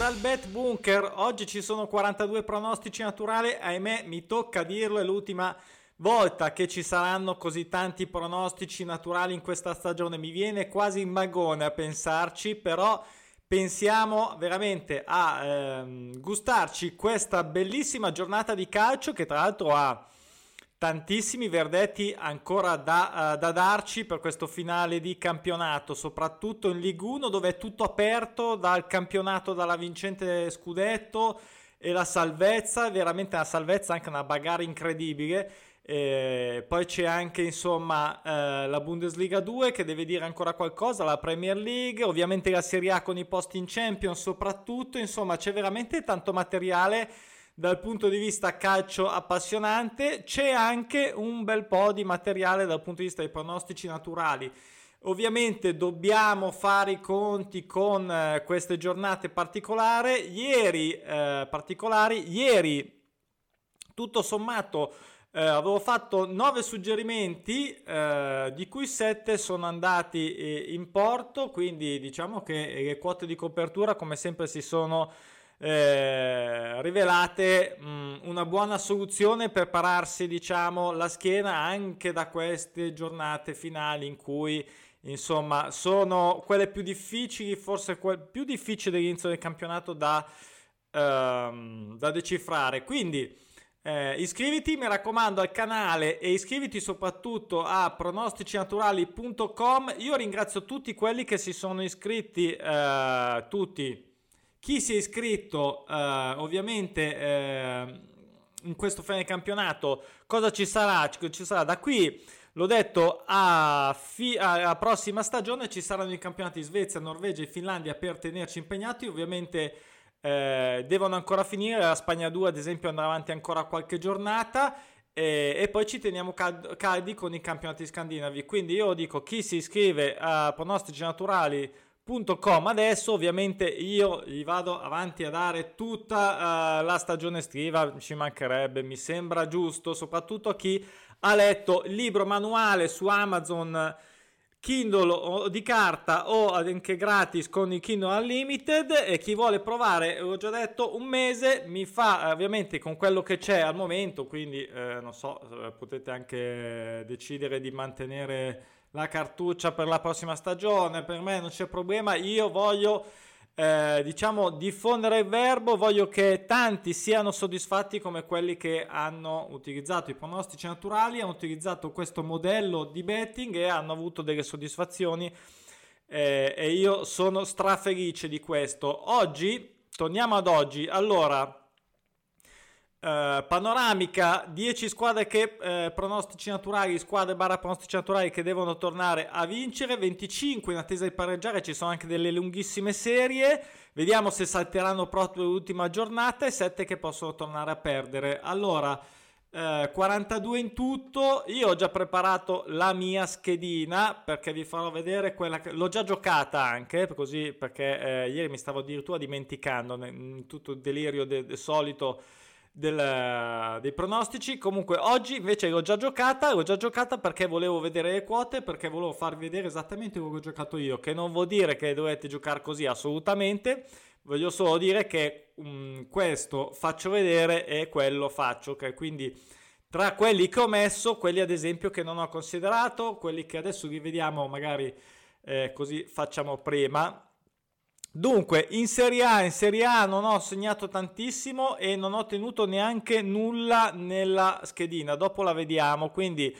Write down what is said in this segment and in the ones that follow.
Dal Bet Bunker, oggi ci sono 42 pronostici naturali, ahimè mi tocca dirlo, è l'ultima volta che ci saranno così tanti pronostici naturali in questa stagione, mi viene quasi in magone a pensarci, però pensiamo veramente a ehm, gustarci questa bellissima giornata di calcio che tra l'altro ha tantissimi verdetti ancora da, uh, da, darci per questo finale di campionato, soprattutto in Ligue 1 dove è tutto aperto dal campionato, dalla vincente scudetto e la salvezza, veramente una salvezza, anche una bagarre incredibile. E poi c'è anche insomma eh, la Bundesliga 2 che deve dire ancora qualcosa, la Premier League, ovviamente la Serie A con i posti in Champions soprattutto, insomma c'è veramente tanto materiale dal punto di vista calcio appassionante, c'è anche un bel po' di materiale dal punto di vista dei pronostici naturali. Ovviamente dobbiamo fare i conti con eh, queste giornate particolari. Ieri, eh, particolari. Ieri, tutto sommato, eh, avevo fatto 9 suggerimenti, eh, di cui 7 sono andati eh, in porto, quindi diciamo che le quote di copertura come sempre si sono eh, rivelate mh, mm, una buona soluzione per pararsi diciamo la schiena anche da queste giornate finali in cui insomma sono quelle più difficili forse quel più difficili dell'inizio del campionato da, ehm, da decifrare. Quindi eh, iscriviti mi raccomando al canale e iscriviti soprattutto a pronosticinaturali.com io ringrazio tutti quelli che si sono iscritti eh, tutti chi si è iscritto, eh, ovviamente, eh, in questo fine campionato, cosa ci sarà? Ci sarà da qui, l'ho detto, a, fi- a prossima stagione ci saranno i campionati in Svezia, Norvegia e Finlandia per tenerci impegnati. Ovviamente eh, devono ancora finire, la Spagna 2 ad esempio andrà avanti ancora qualche giornata. E, e, poi ci teniamo cal- caldi con i campionati scandinavi. Quindi io dico chi si iscrive a pronostici naturali Com. Adesso ovviamente io gli vado avanti a dare tutta uh, la stagione estiva, ci mancherebbe, mi sembra giusto, soprattutto a chi ha letto il libro manuale su Amazon Kindle o di carta o anche gratis con il Kindle Unlimited. E chi vuole provare, ho già detto, un mese mi fa ovviamente con quello che c'è al momento, quindi eh, non so, eh, potete anche decidere di mantenere la cartuccia per la prossima stagione, per me non c'è problema, io voglio eh, diciamo diffondere il verbo, voglio che tanti siano soddisfatti come quelli che hanno utilizzato i pronostici naturali, hanno utilizzato questo modello di betting e hanno avuto delle soddisfazioni eh, e io sono strafelice di questo. Oggi, torniamo ad oggi, allora Uh, panoramica 10 squadre che uh, pronostici naturali squadre barra pronostici naturali che devono tornare a vincere 25 in attesa di pareggiare ci sono anche delle lunghissime serie. Vediamo se salteranno proprio l'ultima giornata e 7 che possono tornare a perdere. Allora eh, 42 in tutto io ho già preparato la mia schedina perché vi farò vedere quella che l'ho già giocata anche così perché ieri mi stavo addirittura dimenticando in tutto il delirio del de solito del, dei pronostici. Comunque oggi invece l'ho già giocata, l'ho già giocata perché volevo vedere le quote, perché volevo farvi vedere esattamente quello che ho giocato io, che non vuol dire che dovete giocare così assolutamente, voglio solo dire che um, questo faccio vedere e quello faccio, ok? Quindi tra quelli che ho messo, quelli ad esempio che non ho considerato, quelli che adesso rivediamo magari eh, così facciamo prima, Dunque, in Serie A, in Serie A non ho segnato tantissimo e non ho tenuto neanche nulla nella schedina, dopo la vediamo, quindi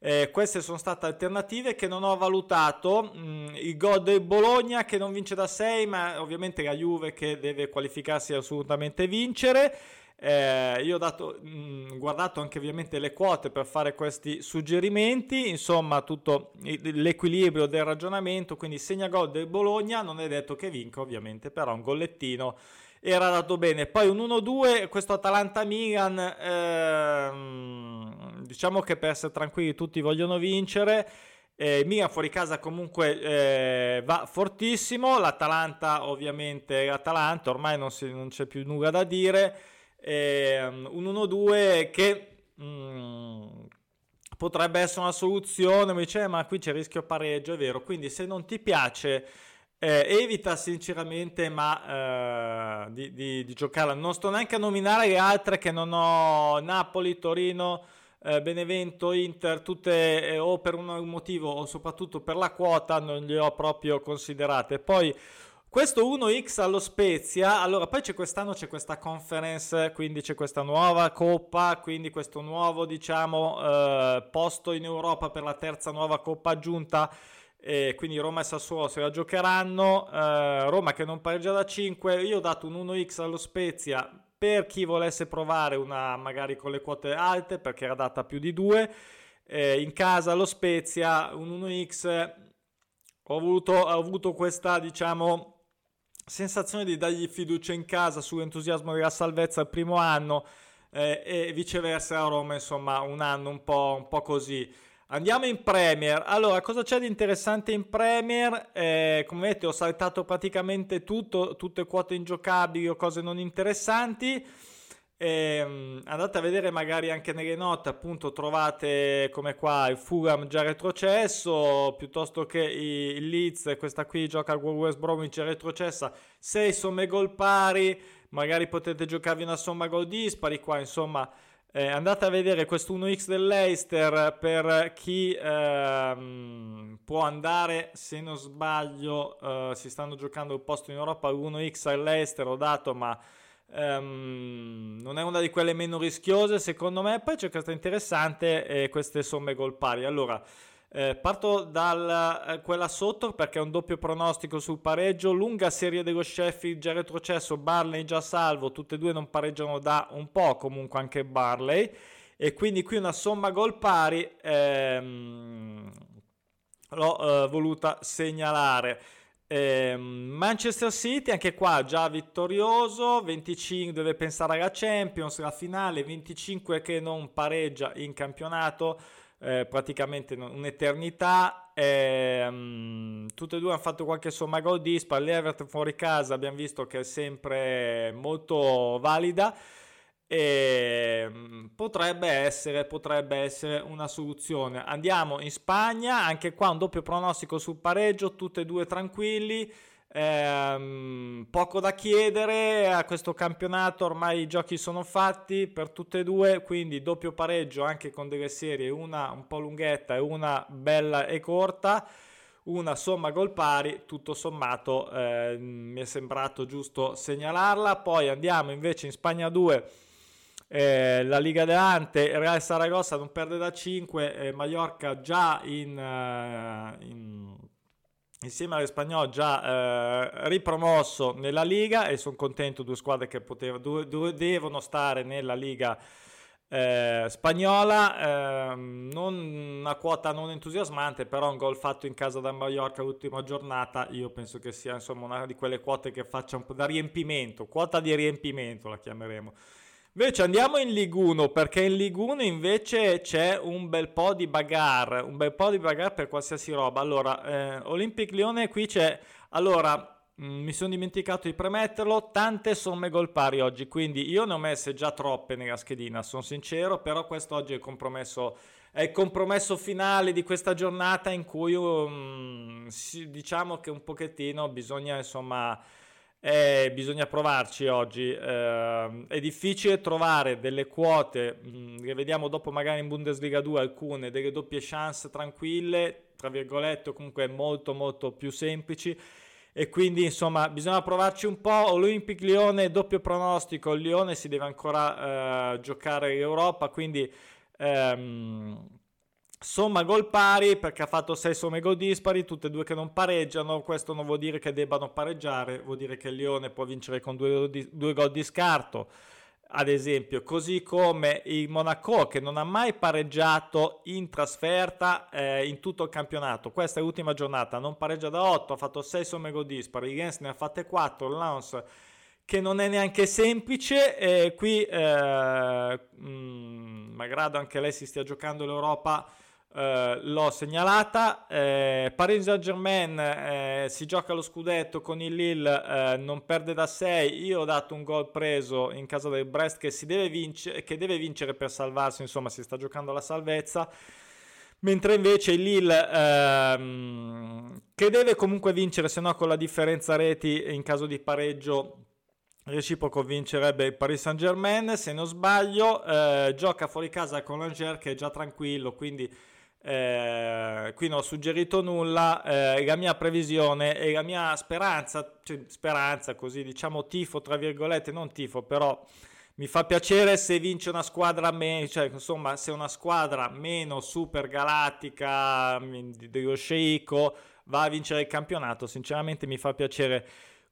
eh, queste sono state alternative che non ho valutato, mm, il gol del Bologna che non vince da 6, ma ovviamente la Juve che deve qualificarsi assolutamente vincere, eh, io ho dato, mh, mm, guardato anche ovviamente le quote per fare questi suggerimenti, insomma tutto l'equilibrio del ragionamento, quindi segna gol del Bologna, non è detto che vinca ovviamente, però un gollettino era dato bene. Poi un 1-2, questo Atalanta-Milan, ehm, diciamo che per essere tranquilli tutti vogliono vincere. Eh, Milan fuori casa comunque eh, va fortissimo, l'Atalanta ovviamente l'Atalanta, ormai non, si, non c'è più nulla da dire un 1-2 che mm, potrebbe essere una soluzione, mi dice ma qui c'è rischio pareggio, è vero, quindi se non ti piace eh, evita sinceramente ma, eh, di, di, di, giocarla. Non sto neanche a nominare le altre che non ho Napoli, Torino, eh, Benevento, Inter, tutte eh, o per un motivo o soprattutto per la quota non le ho proprio considerate. Poi questo 1x allo Spezia, allora poi c'è quest'anno c'è questa conference, quindi c'è questa nuova coppa, quindi questo nuovo diciamo eh, posto in Europa per la terza nuova coppa aggiunta e quindi Roma e Sassuolo se la giocheranno. Eh, Roma che non pareggia da 5, io ho dato un 1x allo Spezia per chi volesse provare una magari con le quote alte perché era data più di 2. Eh, in casa allo Spezia un 1x ho avuto, ho avuto questa diciamo sensazione di dargli fiducia in casa sull'entusiasmo della salvezza il primo anno eh, e viceversa a Roma insomma un anno un po', un po' così Andiamo in Premier. Allora, cosa c'è di interessante in Premier? Eh, come vedete, ho saltato praticamente tutto, tutte quote ingiocabili o cose non interessanti. Eh, andate a vedere magari anche nelle note, appunto, trovate come qua il Fulham già retrocesso, piuttosto che il Leeds, questa qui gioca con West Bromwich retrocessa, 6 somme gol pari, magari potete giocarvi una somma gol dispari qua, insomma eh, andate a vedere questo 1x dell'Eister per chi ehm, può andare, se non sbaglio, eh, si stanno giocando il posto in Europa, l'1x all'Eister ho dato, ma ehm, non è una di quelle meno rischiose secondo me. Poi c'è questa interessante e queste somme gol pari. Allora, eh, parto da eh, quella sotto perché è un doppio pronostico sul pareggio. Lunga serie dello Sheffield già retrocesso, Barley già salvo, tutte e due non pareggiano da un po', comunque anche Barley. E quindi qui una somma gol pari ehm, l'ho eh, voluta segnalare. Eh, Manchester City anche qua già vittorioso 25 deve pensare alla Champions la finale 25 che non pareggia in campionato eh, praticamente un'eternità. E, um, tutte e due hanno fatto qualche somma gol dispar. L'Everton fuori casa abbiamo visto che è sempre molto valida e um, potrebbe essere, potrebbe essere una soluzione. Andiamo in Spagna, anche qua un doppio pronostico sul pareggio, tutte e due tranquilli. Ehm, poco da chiedere a questo campionato, ormai i giochi sono fatti per tutte e due, quindi doppio pareggio anche con delle serie, una un po' lunghetta e una bella e corta, una somma gol pari, tutto sommato eh, mi è sembrato giusto segnalarla. Poi andiamo invece in Spagna 2. Eh, la Liga Delante, Real Saragossa non perde da 5, eh, Mallorca già in, uh, in insieme all'Espagnol già eh, ripromosso nella Liga e sono contento due squadre che poteva, due, due devono stare nella Liga eh, spagnola. Eh, non una quota non entusiasmante però un gol fatto in casa da Mallorca l'ultima giornata io penso che sia insomma una di quelle quote che faccia un po' da riempimento quota di riempimento la chiameremo Invece andiamo in Liguno perché in Liguno invece c'è un bel po' di bagarre, un bel po' di bagarre per qualsiasi roba. Allora, eh, Olympic Lione qui c'è... Allora, mm, mi sono dimenticato di premetterlo, tante somme gol pari oggi, quindi io ne ho messe già troppe nella schedina, sono sincero, però questo oggi è il compromesso, è il compromesso finale di questa giornata in cui um, diciamo che un pochettino bisogna insomma eh, bisogna provarci oggi. Eh, è difficile trovare delle quote, mh, mm, che vediamo dopo magari in Bundesliga 2 alcune, delle doppie chance tranquille, tra virgolette, comunque molto molto più semplici. E quindi insomma bisogna provarci un po'. Olympic Lione, doppio pronostico. Il Lione si deve ancora eh, giocare in Europa, quindi ehm, somma gol pari perché ha fatto 6 somme gol dispari, tutte e due che non pareggiano. Questo non vuol dire che debbano pareggiare, vuol dire che il Lione può vincere con due, due gol di scarto. Ad esempio, così come il Monaco che non ha mai pareggiato in trasferta eh, in tutto il campionato. Questa è l'ultima giornata, non pareggia da 8, ha fatto 6 somme gol dispari. Il Gens ne ha fatte 4, il Lance che non è neanche semplice. Eh, qui, eh, mh, mm, malgrado anche lei si stia giocando l'Europa Uh, l'ho segnalata. Eh, Paris Saint Germain eh, si gioca lo scudetto con il Lille, eh, non perde da 6. Io ho dato un gol preso in casa del Brest che, deve, vinc- che deve vincere per salvarsi, insomma, si sta giocando la salvezza. mentre invece il Lille ehm, che deve comunque vincere se no con la differenza reti in caso di pareggio reciproco vincerebbe il Paris Saint Germain se non sbaglio eh, gioca fuori casa con l'Angers che è già tranquillo quindi eh, qui non ho suggerito nulla eh, la mia previsione e la mia speranza cioè speranza così diciamo tifo tra virgolette non tifo però mi fa piacere se vince una squadra meno, cioè insomma se una squadra meno super galattica mm, dello sceicco va a vincere il campionato, sinceramente mi fa piacere.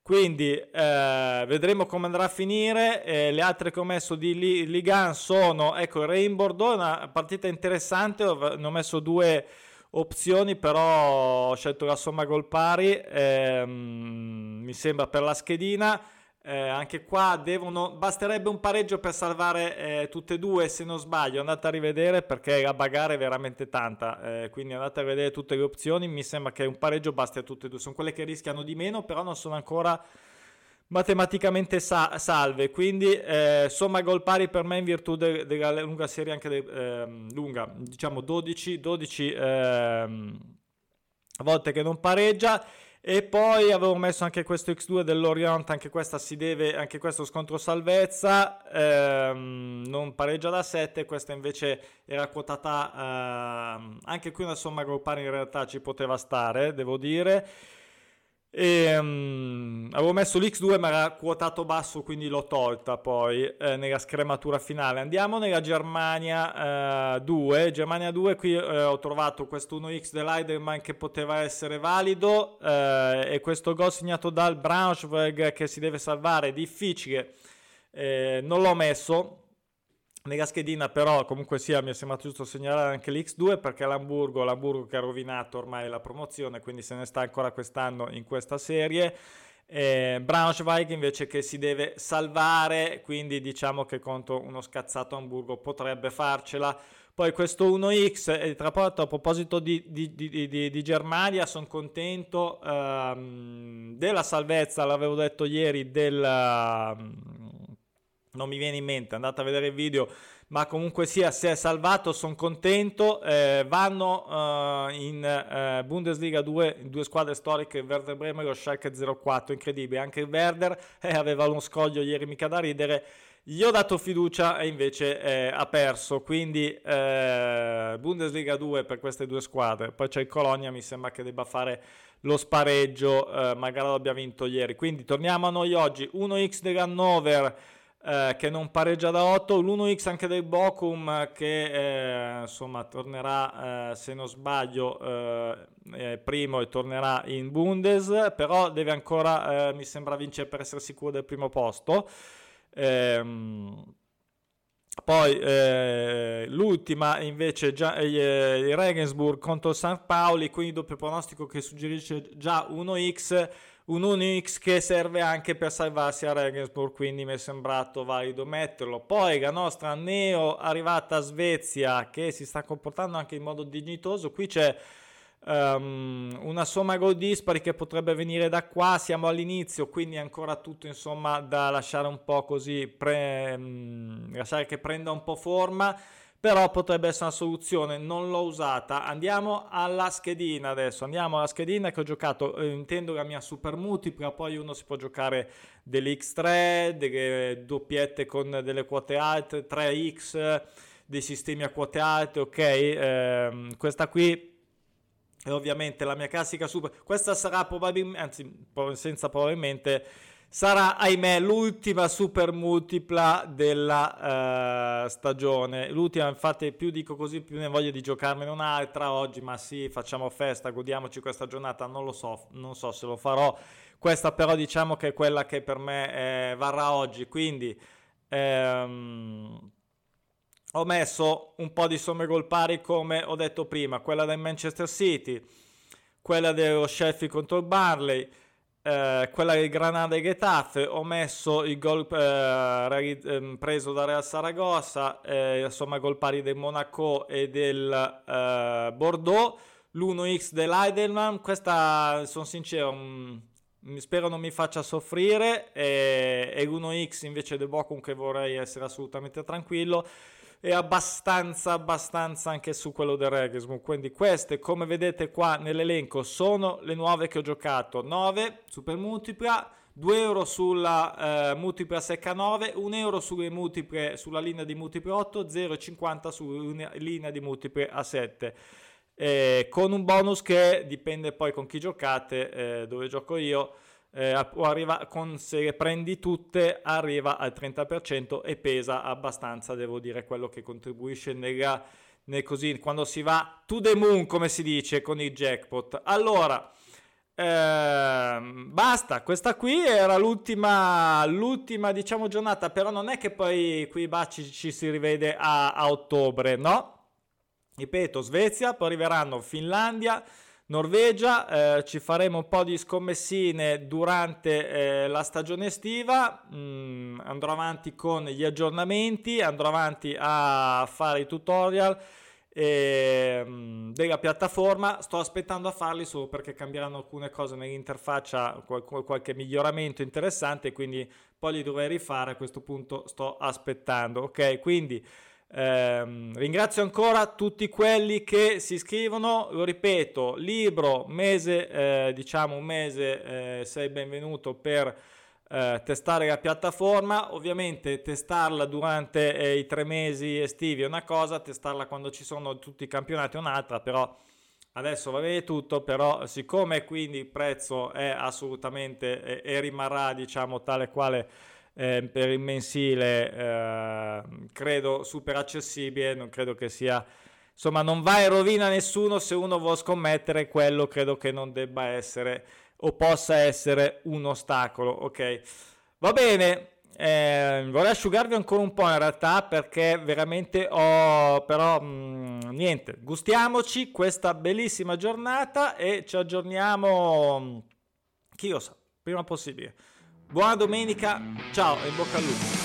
Quindi eh, vedremo come andrà a finire. Eh, le altre che ho messo di Ligan sono, ecco, il Rain Bordeaux, una partita interessante, ne ho messo due opzioni, però ho scelto la somma gol pari, ehm, mi sembra per la schedina. Eh, anche qua devono, basterebbe un pareggio per salvare eh, tutte e due se non sbaglio. Andate a rivedere perché la bagarre è veramente tanta. Eh, quindi andate a vedere tutte le opzioni. Mi sembra che un pareggio basti a tutte e due. Sono quelle che rischiano di meno però non sono ancora matematicamente sa- salve. Quindi eh, somma gol pari per me in virtù de- della lunga serie anche de- ehm, lunga diciamo 12 12 ehm, volte che non pareggia e poi avevo messo anche questo X2 dell'Orient, anche deve, anche questo scontro salvezza, ehm, non pareggia da 7, questa invece era quotata, ehm, anche qui una somma groppare in realtà ci poteva stare, devo dire. E, um, avevo messo l'X2 ma era quotato basso quindi l'ho tolta poi eh, nella scrematura finale. Andiamo nella Germania eh, 2 Germania 2 qui eh, ho trovato questo 1X dell'Eiderman che poteva essere valido eh, e questo gol segnato dal Braunschweig che si deve salvare difficile. Eh, non l'ho messo nella schedina però comunque sia mi è sembrato giusto segnalare anche l'X2 perché l'Hamburgo, l'Hamburgo che ha rovinato ormai la promozione quindi se ne sta ancora quest'anno in questa serie. Eh, Braunschweig invece che si deve salvare quindi diciamo che contro uno scazzato Hamburgo potrebbe farcela. Poi questo 1x e tra l'altro a proposito di, di, di, di Germania sono contento ehm, della salvezza l'avevo detto ieri del non mi viene in mente, andate a vedere il video, ma comunque sia, se è salvato sono contento, eh, vanno uh, in uh, Bundesliga 2, due squadre storiche, Werder Bremen e lo Schalke 04, incredibile, anche il Werder eh, aveva uno scoglio ieri mica da ridere, gli ho dato fiducia e invece eh, ha perso, quindi eh, Bundesliga 2 per queste due squadre, poi c'è il Colonia, mi sembra che debba fare lo spareggio, eh, magari lo abbia vinto ieri, quindi torniamo a noi oggi, 1x del Hannover, eh, che non pareggia da 8, l'1x anche del Bochum che eh, insomma tornerà eh, se non sbaglio eh, primo e tornerà in Bundes, però deve ancora mi sembra vincere per essere sicuro del primo posto. Ehm, poi eh, l'ultima invece già, eh, Regensburg contro St. Pauli, quindi doppio pronostico che suggerisce già 1x un Unix che serve anche per salvarsi a Regensburg, quindi mi è sembrato valido metterlo. Poi la nostra Neo arrivata a Svezia che si sta comportando anche in modo dignitoso, qui c'è um, una somma gol dispari che potrebbe venire da qua, siamo all'inizio, quindi ancora tutto insomma da lasciare un po' così, pre, um, lasciare che prenda un po' forma però potrebbe essere una soluzione, non l'ho usata. Andiamo alla schedina adesso, andiamo alla schedina che ho giocato, eh, intendo la mia super multipla, poi uno si può giocare delle X3, delle doppiette con delle quote alte, 3X, dei sistemi a quote alte, ok? Eh, questa qui è ovviamente la mia classica super, questa sarà probabilmente, anzi senza probabilmente sarà, ahimè, l'ultima super multipla della uh, stagione. L'ultima, infatti, più dico così, più ne voglio di giocarmene un'altra oggi, ma sì, facciamo festa, godiamoci questa giornata, non lo so, non so se lo farò. Questa però diciamo che è quella che per me eh, varrà oggi, quindi ehm, ho messo un po' di somme gol pari come ho detto prima, quella del Manchester City, quella dello Sheffield contro il Barley, eh, quella del Granada e Getafe, ho messo il gol eh, ehm, preso da Real Saragossa, eh, insomma gol pari del Monaco e del eh, Bordeaux, l'1x dell'Eidelman, questa sono sincero, mh, mm, spero non mi faccia soffrire, e, e l'1x invece del Bochum che vorrei essere assolutamente tranquillo. E abbastanza abbastanza anche su quello del Regismo quindi queste come vedete qua nell'elenco sono le nuove che ho giocato. 9 super multipla 2 euro sulla eh, multipla secca 9 1 euro sulle multiple, sulla linea di multiple 8 0,50 sulla linea di multiple a 7 eh, con un bonus che dipende poi con chi giocate eh, dove gioco io eh, arriva con, se prendi tutte arriva al 30% e pesa abbastanza devo dire quello che contribuisce nella, nel così quando si va to the moon come si dice con il jackpot. Allora eh, basta questa qui era l'ultima l'ultima diciamo giornata però non è che poi qui baci ci si rivede a, a ottobre no? Ripeto Svezia poi arriveranno Finlandia Norvegia, eh, ci faremo un po' di scommessine durante eh, la stagione estiva, mm, andrò avanti con gli aggiornamenti, andrò avanti a fare i tutorial eh, della piattaforma, sto aspettando a farli solo perché cambieranno alcune cose nell'interfaccia, qual- qualche miglioramento interessante, quindi poi li dovrei rifare, a questo punto sto aspettando, ok? Quindi... Eh, ringrazio ancora tutti quelli che si iscrivono, lo ripeto, libro, mese, eh, diciamo un mese, eh, sei benvenuto per eh, testare la piattaforma, ovviamente testarla durante eh, i tre mesi estivi è una cosa, testarla quando ci sono tutti i campionati è un'altra, però adesso va bene tutto, però siccome quindi il prezzo è assolutamente e rimarrà diciamo tale quale eh, per il mensile eh, credo super accessibile, non credo che sia insomma non va e rovina nessuno se uno vuole scommettere quello credo che non debba essere o possa essere un ostacolo ok? Va bene eh, vorrei asciugarvi ancora un po' in realtà perché veramente ho però mh, niente gustiamoci questa bellissima giornata e ci aggiorniamo chi lo sa prima possibile Buona domenica, ciao e bocca al lupo.